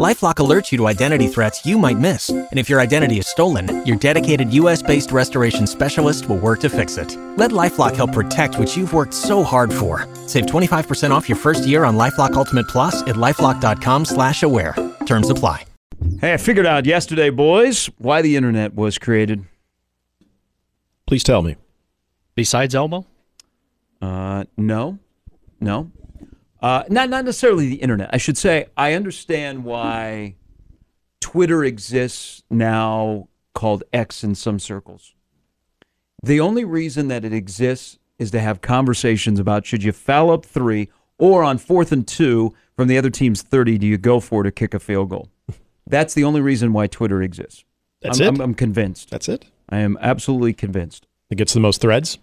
Lifelock alerts you to identity threats you might miss. And if your identity is stolen, your dedicated US based restoration specialist will work to fix it. Let Lifelock help protect what you've worked so hard for. Save 25% off your first year on Lifelock Ultimate Plus at lifelock.com slash aware. Terms apply. Hey, I figured out yesterday, boys, why the internet was created. Please tell me. Besides Elmo? Uh, no, no, uh, not not necessarily the internet. I should say I understand why Twitter exists now, called X in some circles. The only reason that it exists is to have conversations about should you foul up three or on fourth and two from the other team's thirty, do you go for to kick a field goal? That's the only reason why Twitter exists. That's I'm, it? I'm, I'm convinced. That's it? I am absolutely convinced. It gets the most threads?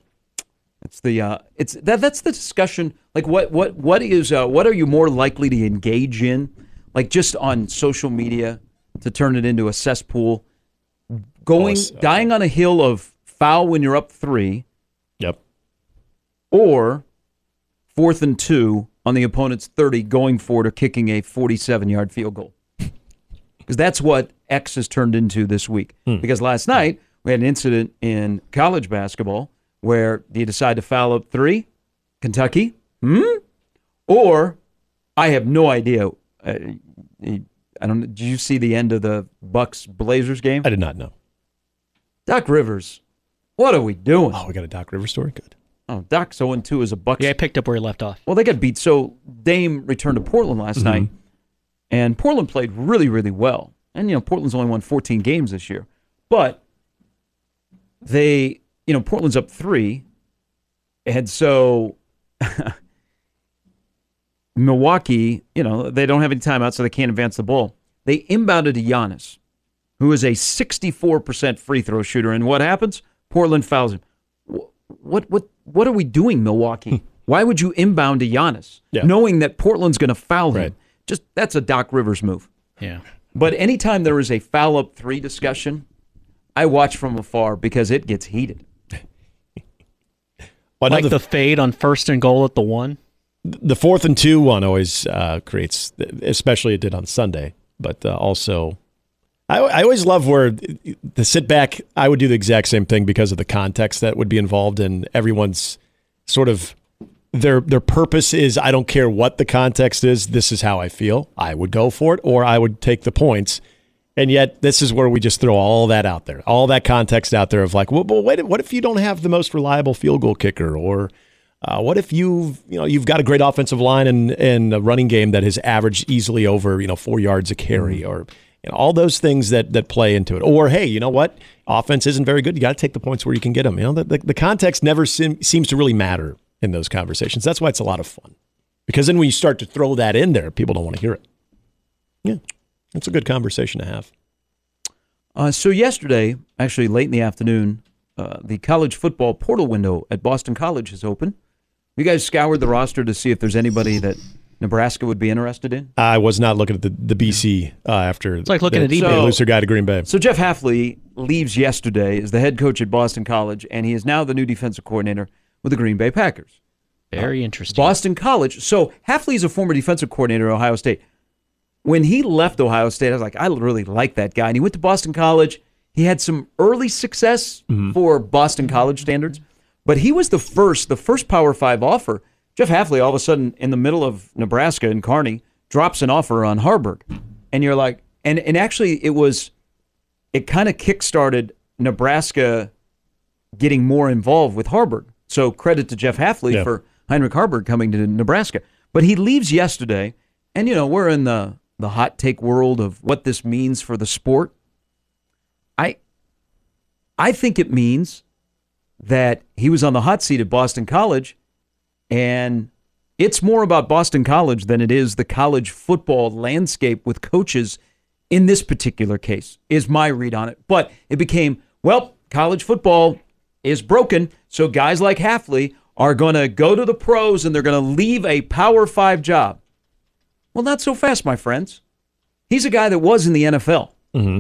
It's the uh, it's that that's the discussion. Like what what what is uh, what are you more likely to engage in? Like just on social media to turn it into a cesspool, going dying on a hill of foul when you're up three, Yep. or fourth and two on the opponent's thirty, going for it or kicking a forty-seven yard field goal. Because that's what X has turned into this week. Because last night we had an incident in college basketball where do you decide to foul up three, Kentucky, hmm? or I have no idea. Uh, I don't. Did you see the end of the Bucks Blazers game? I did not know. Doc Rivers, what are we doing? Oh, we got a Doc Rivers story? Good. Oh, Doc's 0 2 as a Bucks. Yeah, I picked up where he left off. Well, they got beat. So Dame returned to Portland last night, and Portland played really, really well. And you know, Portland's only won 14 games this year, but they, you know, Portland's up three, and so Milwaukee, you know, they don't have any timeout, so they can't advance the ball. They inbounded to Giannis, who is a 64% free throw shooter, and what happens? Portland fouls him. What what what are we doing, Milwaukee? Why would you inbound to Giannis, Yeah. knowing that Portland's going to foul him? Right. Just that's a Doc Rivers move. Yeah. But anytime there is a foul up three discussion, I watch from afar because it gets heated. Well, Like another- the fade on first and goal at the one. the fourth and two one always uh, creates, especially it did on Sunday, but uh, also. I, I always love where the sit back. I would do the exact same thing because of the context that would be involved, and everyone's sort of their their purpose is I don't care what the context is. This is how I feel. I would go for it, or I would take the points. And yet, this is where we just throw all that out there, all that context out there of like, well, but wait, what if you don't have the most reliable field goal kicker, or uh, what if you've you know you've got a great offensive line and and a running game that has averaged easily over you know four yards a carry, or you know, all those things that that play into it. Or hey, you know what, offense isn't very good. You got to take the points where you can get them. You know, the the, the context never sim- seems to really matter in those conversations. That's why it's a lot of fun because then when you start to throw that in there, people don't want to hear it. Yeah, it's a good conversation to have. Uh, so yesterday, actually late in the afternoon, uh, the college football portal window at Boston College is open. You guys scoured the roster to see if there's anybody that Nebraska would be interested in. I was not looking at the, the BC uh, after it's like looking at eBay. They lose their guy to Green Bay. So Jeff Hafley leaves yesterday as the head coach at Boston College, and he is now the new defensive coordinator with the Green Bay Packers. Very interesting. Boston College. So Hafley is a former defensive coordinator at Ohio State. When he left Ohio State, I was like, I really like that guy. And he went to Boston College. He had some early success mm-hmm. for Boston College standards, but he was the first, the first Power Five offer. Jeff Hafley, all of a sudden, in the middle of Nebraska and Kearney, drops an offer on Haarberg, and you're like, and and actually, it was, it kind of kickstarted Nebraska getting more involved with Haarberg. So credit to Jeff Hafley Yeah. for Heinrich Haarberg coming to Nebraska. But he leaves yesterday, and you know we're in the the hot take world of what this means for the sport. I I think it means that he was on the hot seat at Boston College, and it's more about Boston College than it is the college football landscape with coaches in this particular case, is my read on it. But it became, well, college football is broken, so guys like Hafley are going to go to the pros and they're going to leave a Power Five job. Well, not so fast, my friends. He's a guy that was in the NFL,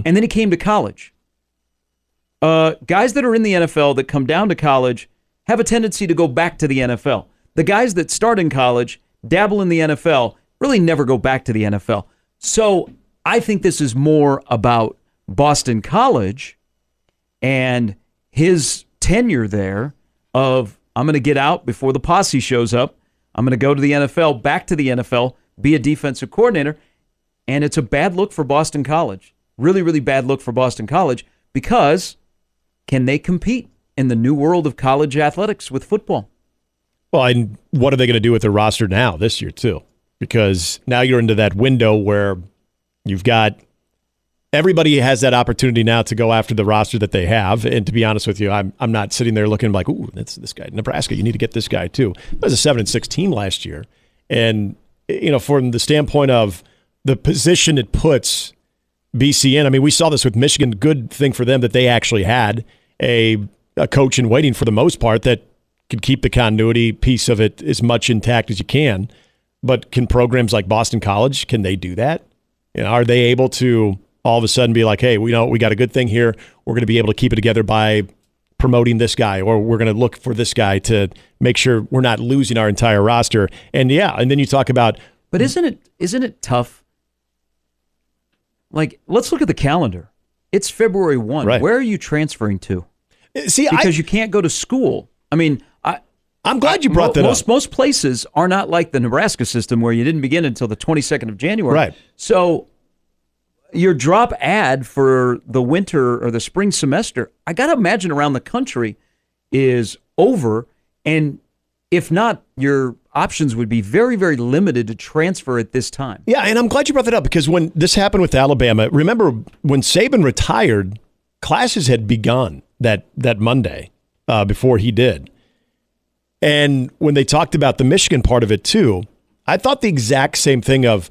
and then he came to college. Uh, guys that are in the NFL that come down to college have a tendency to go back to the NFL. The guys that start in college, dabble in the NFL, really never go back to the NFL. So I think this is more about Boston College and his tenure there of I'm going to get out before the posse shows up. I'm going to go to the NFL, back to the NFL, be a defensive coordinator. And it's a bad look for Boston College. Really, really bad look for Boston College because can they compete in the new world of college athletics with football? Well, and what are they going to do with their roster now this year too? Because now you're into that window where you've got everybody has that opportunity now to go after the roster that they have. And to be honest with you, I'm I'm not sitting there looking like, ooh, that's this guy, Nebraska. You need to get this guy too. It was a seven and six team last year, and you know, from the standpoint of the position it puts BC in. I mean, we saw this with Michigan. Good thing for them that they actually had a a coach in waiting for the most part that could keep the continuity piece of it as much intact as you can. But can programs like Boston College can they do that? You know, are they able to all of a sudden be like, hey, we know we got a good thing here. We're going to be able to keep it together by promoting this guy, or we're going to look for this guy to make sure we're not losing our entire roster. And yeah, and then you talk about, But isn't it isn't it tough? Like, let's look at the calendar. It's February one. Right. Where are you transferring to? Uh, see, I, Because you can't go to school. I mean, I, I'm glad you brought mo- that most up. most places are not like the Nebraska system where you didn't begin until the 22nd of January. Right. So your drop ad for the winter or the spring semester, I got to imagine around the country is over and if not your options would be very very limited to transfer at this time. Yeah, and I'm glad you brought that up because when this happened with Alabama, remember when Saban retired, classes had begun that that Monday uh, before he did. And when they talked about the Michigan part of it too, I thought the exact same thing of,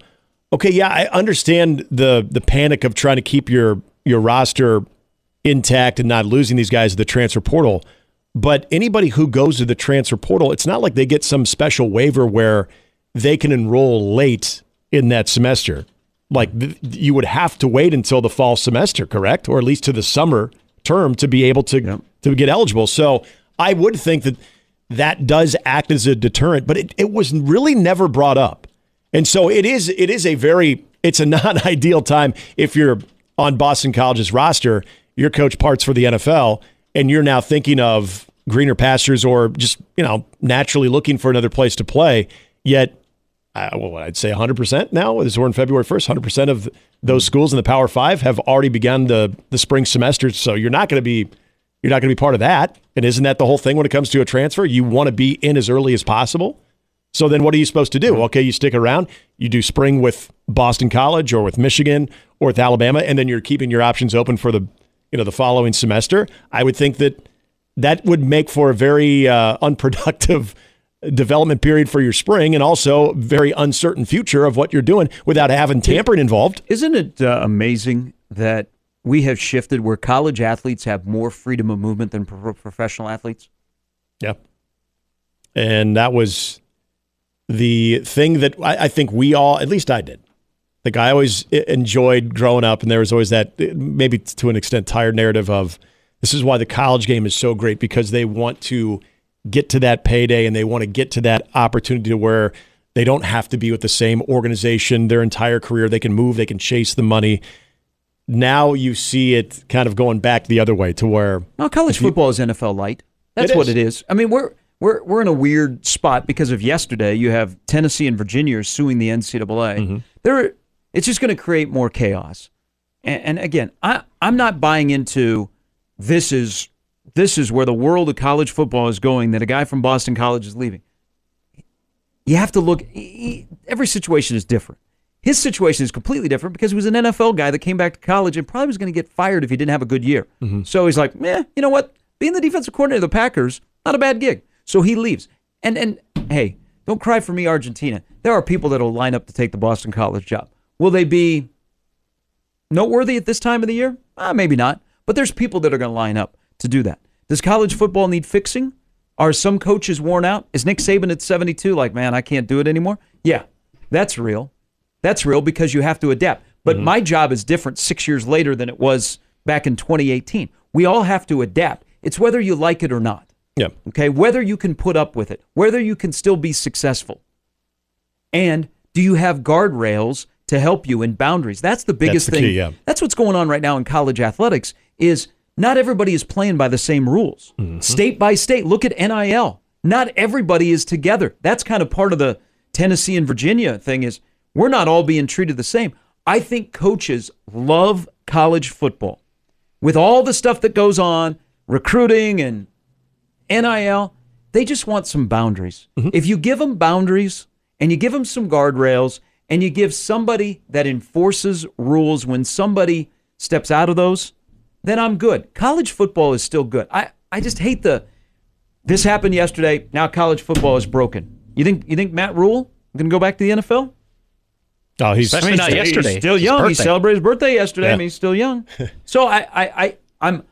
okay, yeah, I understand the the panic of trying to keep your your roster intact and not losing these guys to the transfer portal. But anybody who goes to the transfer portal, it's not like they get some special waiver where they can enroll late in that semester. Like th- you would have to wait until the fall semester, correct? Or at least to the summer term to be able to to get eligible. So I would think that that does act as a deterrent, but it, it was really never brought up. And so it is it is a very it's a not ideal time if you're on Boston College's roster, your coach parts for the NFL, and you're now thinking of greener pastures or just, you know, naturally looking for another place to play. Yet uh, well, I'd say 100% now, as we're in February 1st, 100% of those schools in the Power Five have already begun the, the spring semester. So you're not going to be you're not going to be part of that. And isn't that the whole thing when it comes to a transfer? You want to be in as early as possible. So then what are you supposed to do? Okay, you stick around, you do spring with Boston College or with Michigan or with Alabama, and then you're keeping your options open for the you know the following semester. I would think that that would make for a very uh, unproductive development period for your spring and also very uncertain future of what you're doing without having tampering involved. Isn't it uh, amazing that we have shifted where college athletes have more freedom of movement than pro- professional athletes? Yeah. And that was the thing that I, I think we all, at least I did. Like I always enjoyed growing up, and there was always that, maybe to an extent, tired narrative of this is why the college game is so great because they want to get to that payday and they want to get to that opportunity to where they don't have to be with the same organization their entire career. They can move, they can chase the money. Now you see it kind of going back the other way to where No, college football is NFL light. That's what is. it is. I mean, we're we're we're in a weird spot because of yesterday. You have Tennessee and Virginia suing the NCAA. Mm-hmm. There, it's just going to create more chaos. And, and again, I I'm not buying into this is this is where the world of college football is going. That a guy from Boston College is leaving. You have to look. he- Every situation is different. His situation is completely different because he was an NFL guy that came back to college and probably was going to get fired if he didn't have a good year. So he's like, eh, you know what? Being the defensive coordinator of the Packers, not a bad gig. So he leaves. And and hey, don't cry for me, Argentina. There are people that'll line up to take the Boston College job. Will they be noteworthy at this time of the year? Uh, maybe not. But there's people that are going to line up to do that. Does college football need fixing? Are some coaches worn out? Is Nick Saban at 72 like, man, I can't do it anymore? Yeah, that's real. That's real because you have to adapt. But Mm-hmm. my job is different six years later than it was back in 2018. We all have to adapt. It's whether you like it or not. Yeah. Okay. Whether you can put up with it, whether you can still be successful. And do you have guardrails to help you in boundaries? That's the biggest the thing. key, yeah. That's what's going on right now in college athletics is not everybody is playing by the same rules. Mm-hmm. State by state, look at NIL. Not everybody is together. That's kind of part of the Tennessee and Virginia thing is we're not all being treated the same. I think coaches love college football. With all the stuff that goes on, recruiting and NIL, they just want some boundaries. Mm-hmm. If you give them boundaries and you give them some guardrails and you give somebody that enforces rules when somebody steps out of those, then I'm good. College football is still good. I, I just hate the this happened yesterday, now college football is broken. You think you think Matt Rhule going to go back to the NFL? Oh, he's Especially not yesterday. He's still young. He celebrated his birthday yesterday. I mean, he's still young. so I, I, I, I'm,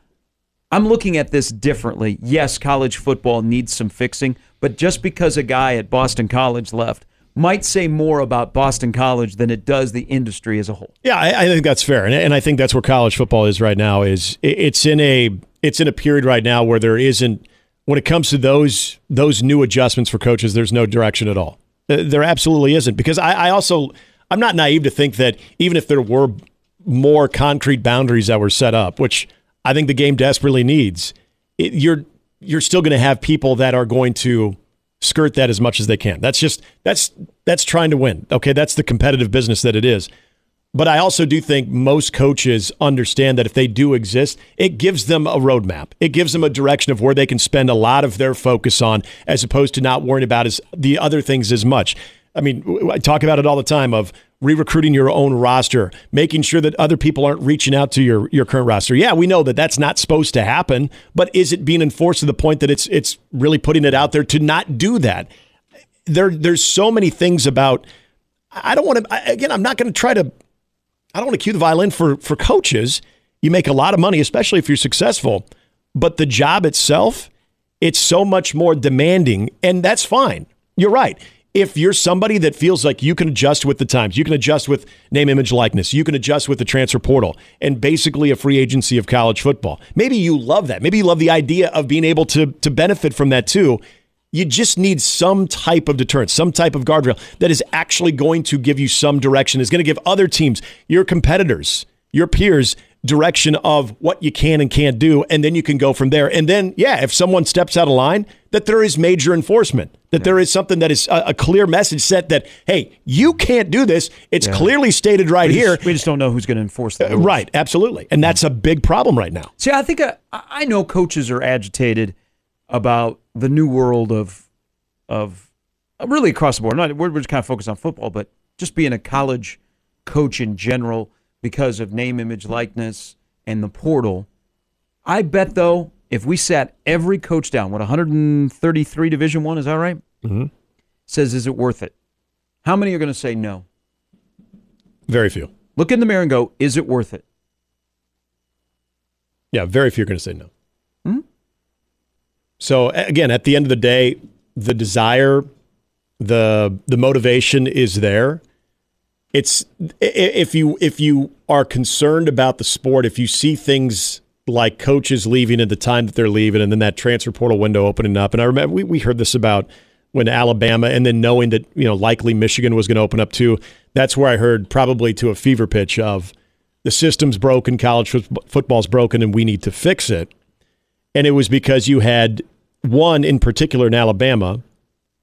I'm looking at this differently. Yes, college football needs some fixing, but just because a guy at Boston College left might say more about Boston College than it does the industry as a whole. Yeah, I, I think that's fair, and, and I think that's where college football is right now. Is it- it's in a it's in a period right now where there isn't when it comes to those those new adjustments for coaches. There's no direction at all. Uh, There absolutely isn't because I, I also I'm not naive to think that even if there were more concrete boundaries that were set up, which I think the game desperately needs, it, you're you're still going to have people that are going to skirt that as much as they can. That's just that's that's trying to win. Okay, that's the competitive business that it is. But I also do think most coaches understand that if they do exist, it gives them a roadmap. It gives them a direction of where they can spend a lot of their focus on, as opposed to not worrying about as the other things as much. I mean, I talk about it all the time of re-recruiting your own roster, making sure that other people aren't reaching out to your your current roster. Yeah, we know that that's not supposed to happen, but is it being enforced to the point that it's it's really putting it out there to not do that? There, there's so many things about. I don't want to. Again, I'm not going to try to I don't want to cue the violin for for coaches. You make a lot of money, especially if you're successful, but the job itself, it's so much more demanding, and that's fine. You're right. If you're somebody that feels like you can adjust with the times, you can adjust with name, image, likeness, you can adjust with the transfer portal, and basically a free agency of college football. Maybe you love that. Maybe you love the idea of being able to to benefit from that too. You just need some type of deterrent, some type of guardrail that is actually going to give you some direction, is going to give other teams, your competitors, your peers, direction of what you can and can't do. And then you can go from there. And then, yeah, if someone steps out of line, that there is major enforcement, that there is something that is a, a clear message set that, hey, you can't do this. It's clearly stated right We here. just, we just don't know who's going to enforce that. Uh, Right, absolutely. And that's a big problem right now. See, I think I, I know coaches are agitated about the new world of of really across the board. Not we're just kind of focused on football, but just being a college coach in general because of name, image, likeness, and the portal. I bet though, if we sat every coach down, what 133 Division One is that right? Mm-hmm. Says, is it worth it? How many are going to say no? Very few. Look in the mirror and go, is it worth it? Yeah, very few are going to say no. So again, at the end of the day, the desire, the the motivation is there. It's if you if you are concerned about the sport, if you see things like coaches leaving at the time that they're leaving, and then that transfer portal window opening up, and I remember we, we heard this about when Alabama, and then knowing that you know likely Michigan was going to open up too. That's where I heard probably to a fever pitch of the system's broken, college foot- football's broken, and we need to fix it. And it was because you had one in particular in Alabama,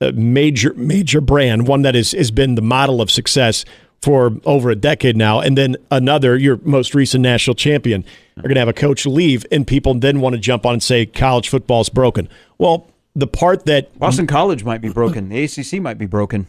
a major major brand, one that is has been the model of success for over a decade now, and then another, your most recent national champion, are going to have a coach leave, and people then want to jump on and say college football's broken. Well, the part that Boston College might be broken. The ACC might be broken.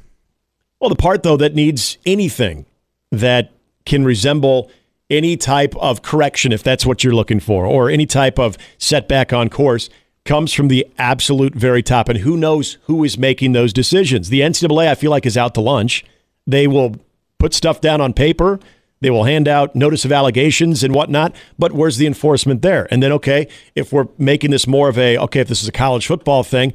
well, the part though that needs anything that can resemble any type of correction, if that's what you're looking for, or any type of setback on course, comes from the absolute very top. And who knows who is making those decisions? The NCAA, I feel like, is out to lunch. They will put stuff down on paper. They will hand out notice of allegations and whatnot, but where's the enforcement there? And then, okay, if we're making this more of a okay, if this is a college football thing,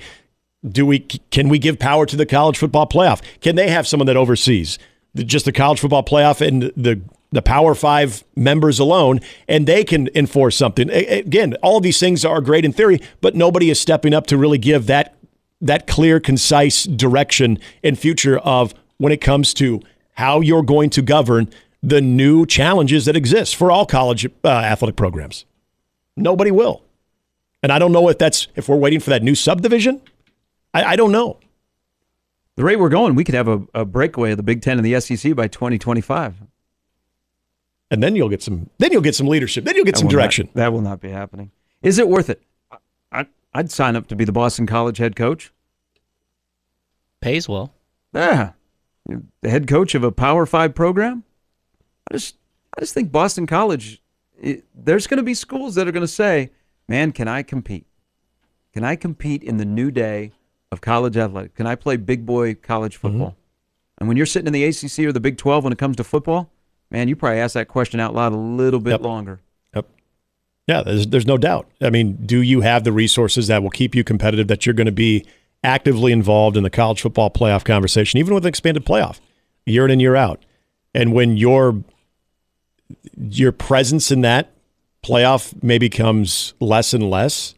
do we can we give power to the college football playoff? Can they have someone that oversees just the college football playoff and the the Power Five members alone, and they can enforce something. Again, all these things are great in theory, but nobody is stepping up to really give that that clear, concise direction in future of when it comes to how you're going to govern the new challenges that exist for all college uh, athletic programs. Nobody will, and I don't know if that's if we're waiting for that new subdivision. I, I don't know. The rate we're going, we could have a, a breakaway of the Big Ten and the SEC by 2025. And then you'll get some. Then you'll get some leadership. Then you'll get That some will not- direction. that will not be happening. Is it worth it? I, I'd sign up to be the Boston College head coach. Pays well. Yeah, the head coach of a Power Five program. I just, I just think Boston College. It, there's going to be schools that are going to say, "Man, can I compete? Can I compete in the new day of college athletics? Can I play big boy college Mm-hmm. football?" And when you're sitting in the ACC or the Big 12 when it comes to football, man, you probably ask that question out loud a little bit Yep. longer. Yep. Yeah, there's, there's no doubt. I mean, do you have the resources that will keep you competitive, that you're going to be actively involved in the college football playoff conversation, even with an expanded playoff, year in and year out? And when your your presence in that playoff maybe becomes less and less,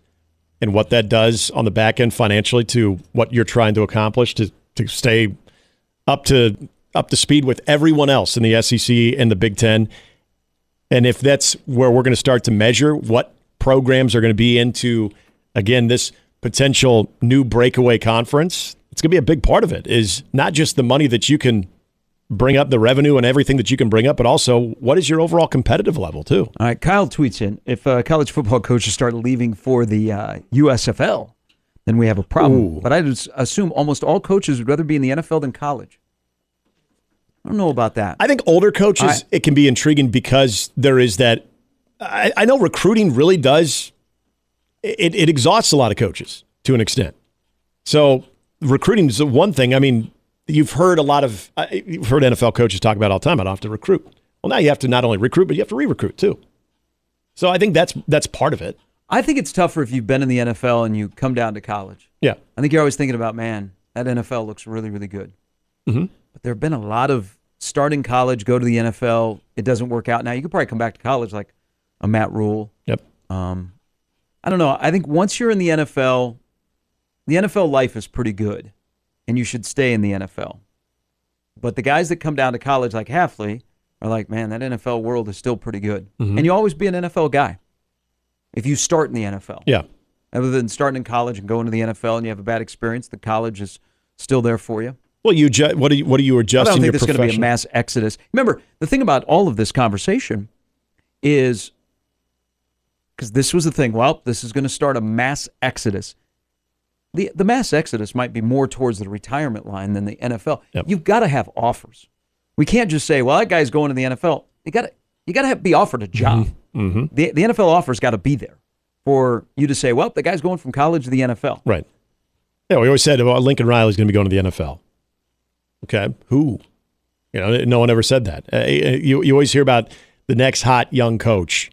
and what that does on the back end financially to what you're trying to accomplish to to stay up to up to speed with everyone else in the SEC and the Big Ten. And if that's where we're going to start to measure what programs are going to be into, again, this potential new breakaway conference, it's going to be a big part of it. Is not just the money that you can bring up, the revenue and everything that you can bring up, but also what is your overall competitive level too. All right, Kyle tweets in if uh, college football coaches start leaving for the uh, USFL, then we have a problem. Ooh. But I assume almost all coaches would rather be in the NFL than college. I don't know about that. I think older coaches, I- it can be intriguing because there is that. I, I know recruiting really does. It, it exhausts a lot of coaches to an extent. So recruiting is the one thing. I mean, you've heard a lot of you've heard NFL coaches talk about all the time. I don't have to recruit. Well, now you have to not only recruit, but you have to re-recruit too. So I think that's that's part of it. I think it's tougher if you've been in the NFL and you come down to college. Yeah. I think you're always thinking about, man, that NFL looks really, really good. Mhm. But there have been a lot of starting college, go to the NFL, it doesn't work out. Now you could probably come back to college like a Matt Rhule. Yep. Um, I don't know. I think once you're in the NFL, the NFL life is pretty good, and you should stay in the NFL. But the guys that come down to college, like Hafley, are like, man, that NFL world is still pretty good, Mm-hmm. and you always be an NFL guy if you start in the NFL. Yeah. Other than starting in college and going to the NFL, and you have a bad experience, the college is still there for you. Well, you ju- what are you what are you I don't think there's going to be a mass exodus. Remember, the thing about all of this conversation is because this was the thing. Well, this is going to start a mass exodus. The, the mass exodus might be more towards the retirement line than the NFL. Yep. You've got to have offers. We can't just say, "Well, that guy's going to the NFL." You got to you got to be offered a job. Mm-hmm. The the NFL offer's got to be there for you to say, "Well, the guy's going from college to the NFL." Right. Yeah, we always said well, Lincoln Riley's going to be going to the NFL. Okay, who? You know, no one ever said that. Uh, you you always hear about the next hot young coach.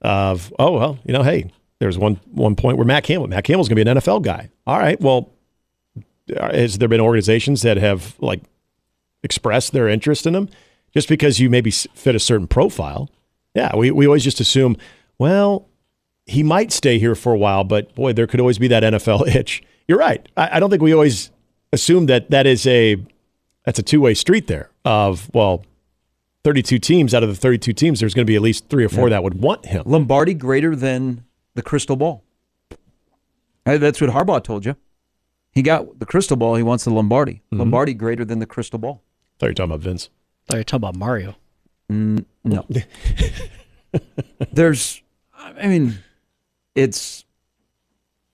Of oh well, you know, hey, there's one one point where Matt Campbell. Matt Campbell's going to be an NFL guy. All right, well, has there been organizations that have like expressed their interest in him just because you maybe fit a certain profile? Yeah, we we always just assume, well, he might stay here for a while, but boy, there could always be that NFL itch. You're right. I, I don't think we always assume that that is a that's a two way street there. Of well, 32 teams out of the 32 teams, there's going to be at least three or four that would want him. Lombardi greater than the crystal ball. That's what Harbaugh told you. He got the crystal ball. He wants the Lombardi. Mm-hmm. Lombardi greater than the crystal ball. thought you were talking about Vince. thought you were talking about Mario. Mm, no. There's, I mean, it's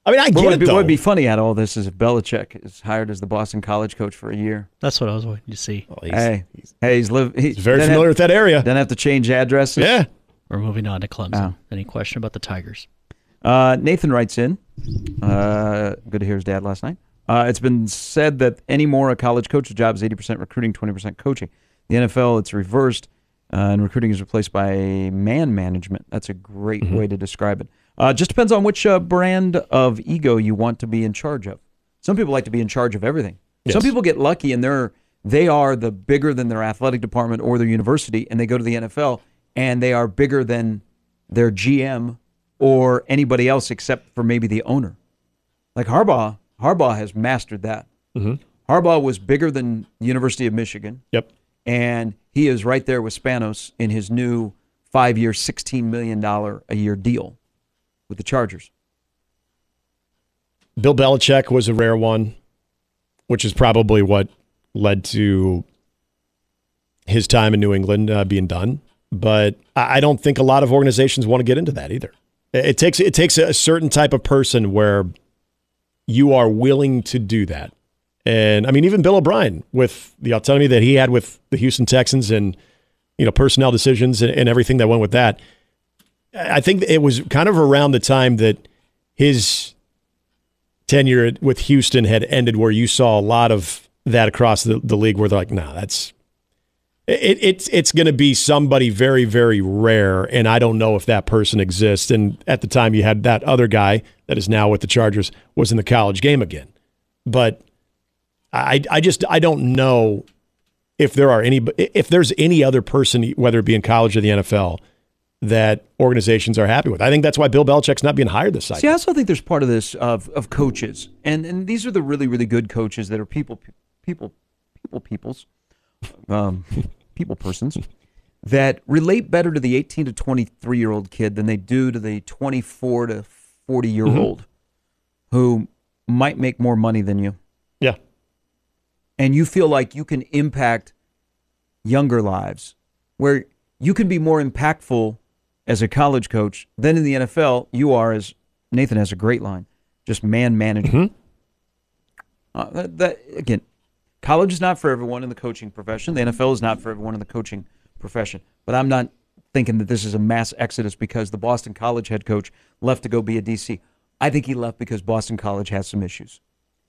I mean, I what get would, it be, what would be funny out of all this is if Belichick is hired as the Boston College coach for a year. That's what I was waiting to see. Well, he's, hey, hey, he's live. He's he's very familiar with that area. Doesn't have to change addresses. Yeah. We're moving on to Clemson. Oh. Any question about the Tigers? Uh, Nathan writes in. Uh, good to hear his dad last night. Uh, it's been said that anymore a college coach's job is 80% recruiting, 20% coaching. The NFL, it's reversed, uh, and recruiting is replaced by man management. That's a great way to describe it. Uh, just depends on which uh, brand of ego you want to be in charge of. Some people like to be in charge of everything. Some people get lucky and they're they are the bigger than their athletic department or their university, and they go to the NFL and they are bigger than their GM or anybody else except for maybe the owner. Like Harbaugh, Harbaugh has mastered that. Harbaugh was bigger than the University of Michigan, Yep. and he is right there with Spanos in his new five-year, sixteen million dollar a year deal with the Chargers. Bill Belichick was a rare one, which is probably what led to his time in New England uh, being done. But I don't think a lot of organizations want to get into that either. It it takes it takes a certain type of person where you are willing to do that. And I mean, even Bill O'Brien with the autonomy that he had with the Houston Texans and you know personnel decisions and, and everything that went with that. I think it was kind of around the time that his tenure with Houston had ended where you saw a lot of that across the, the league where they're like, nah, that's it, it's it's going to be somebody very very rare, and I don't know if that person exists. And at the time, you had that other guy that is now with the Chargers was in the college game again, but I I just I don't know if there are any if there's any other person, whether it be in college or the NFL, that organizations are happy with. I think that's why Bill Belichick's not being hired this cycle. See, I also think there's part of this of of coaches, and and these are the really really good coaches that are people people people peoples, um, people persons that relate better to the 18 to 23 year old kid than they do to the 24 to 40 year old who might make more money than you, yeah. and you feel like you can impact younger lives, where you can be more impactful as a college coach than in the NFL you are as Nathan has a great line, just man management. Uh, that, that again, college is not for everyone in the coaching profession. The NFL is not for everyone in the coaching profession. But I'm not thinking that this is a mass exodus because the Boston College head coach left to go be a DC. I think he left because Boston College has some issues,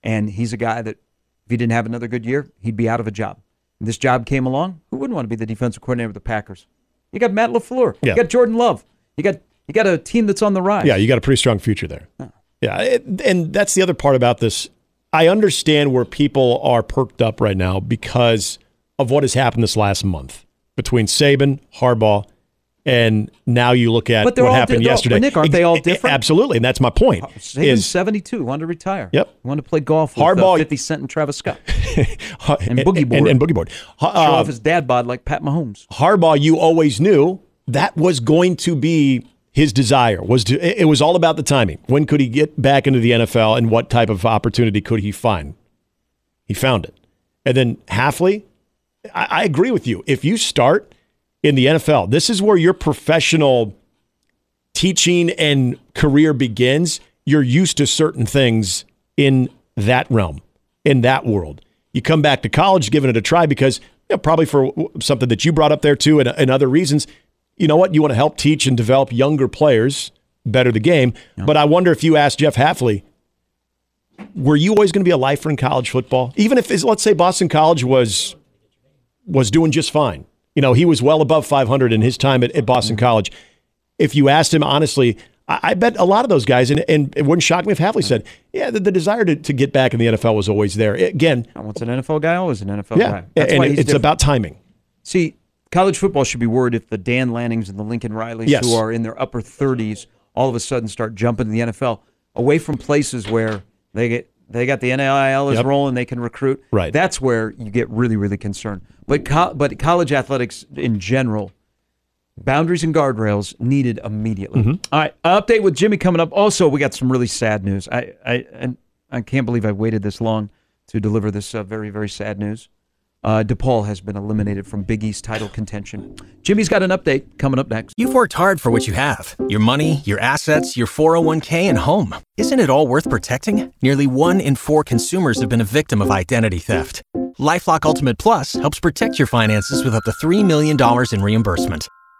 and he's a guy that if he didn't have another good year, he'd be out of a job. And this job came along. Who wouldn't want to be the defensive coordinator of the Packers? You got Matt Lafleur. Yeah. You got Jordan Love. You got you got a team that's on the rise. Yeah, you got a pretty strong future there. Yeah, it- and that's the other part about this. I understand where people are perked up right now because of what has happened this last month between Saban, Harbaugh, and now you look at what happened di- they're yesterday. Nick, aren't they all different? Absolutely, and that's my point. Saban's Is 72, wanted to retire. Yep. Wanted to play golf with Harbaugh- uh, 50 Cent and Travis Scott. and, boogie board. and, and boogie board. Show Uh, off his dad bod like Pat Mahomes. Harbaugh, you always knew that was going to be his desire. Was to, it it was all about the timing. When could he get back into the NFL, and what type of opportunity could he find? He found it, and then Hafley. I, I agree with you. If you start in the NFL, this is where your professional teaching and career begins. You're used to certain things in that realm, in that world. You come back to college, giving it a try because you know, probably for something that you brought up there too, and, and other reasons. You know what? You want to help teach and develop younger players better the game. But I wonder if you asked Jeff Hafley, were you always going to be a lifer in college football? Even if, let's say, Boston College was was doing just fine. You know, he was well above 500 in his time at, at Boston College. If you asked him honestly, I, I bet a lot of those guys, and, and it wouldn't shock me if Hafley said, yeah, the, the desire to, to get back in the NFL was always there. Again, Once an NFL guy, always an NFL yeah, guy. That's and why it's different. about timing. See, college football should be worried if the Dan Lannings and the Lincoln Rileys, Yes. who are in their upper 30s, all of a sudden start jumping to the NFL away from places where they get they got the NIL is Yep. rolling, they can recruit. Right. That's where you get really, really concerned. But co- but college athletics in general, boundaries and guardrails needed immediately. Mm-hmm. All right, update with Jimmy coming up. Also, we got some really sad news. I I and I can't believe I waited this long to deliver this uh, very very sad news. Uh, DePaul has been eliminated from Big East title contention. Jimmy's got an update coming up next. You've worked hard for what you have your money, your assets, your 401k, and home. Isn't it all worth protecting? Nearly one in four consumers have been a victim of identity theft. Lifelock Ultimate Plus helps protect your finances with up to $3 million in reimbursement.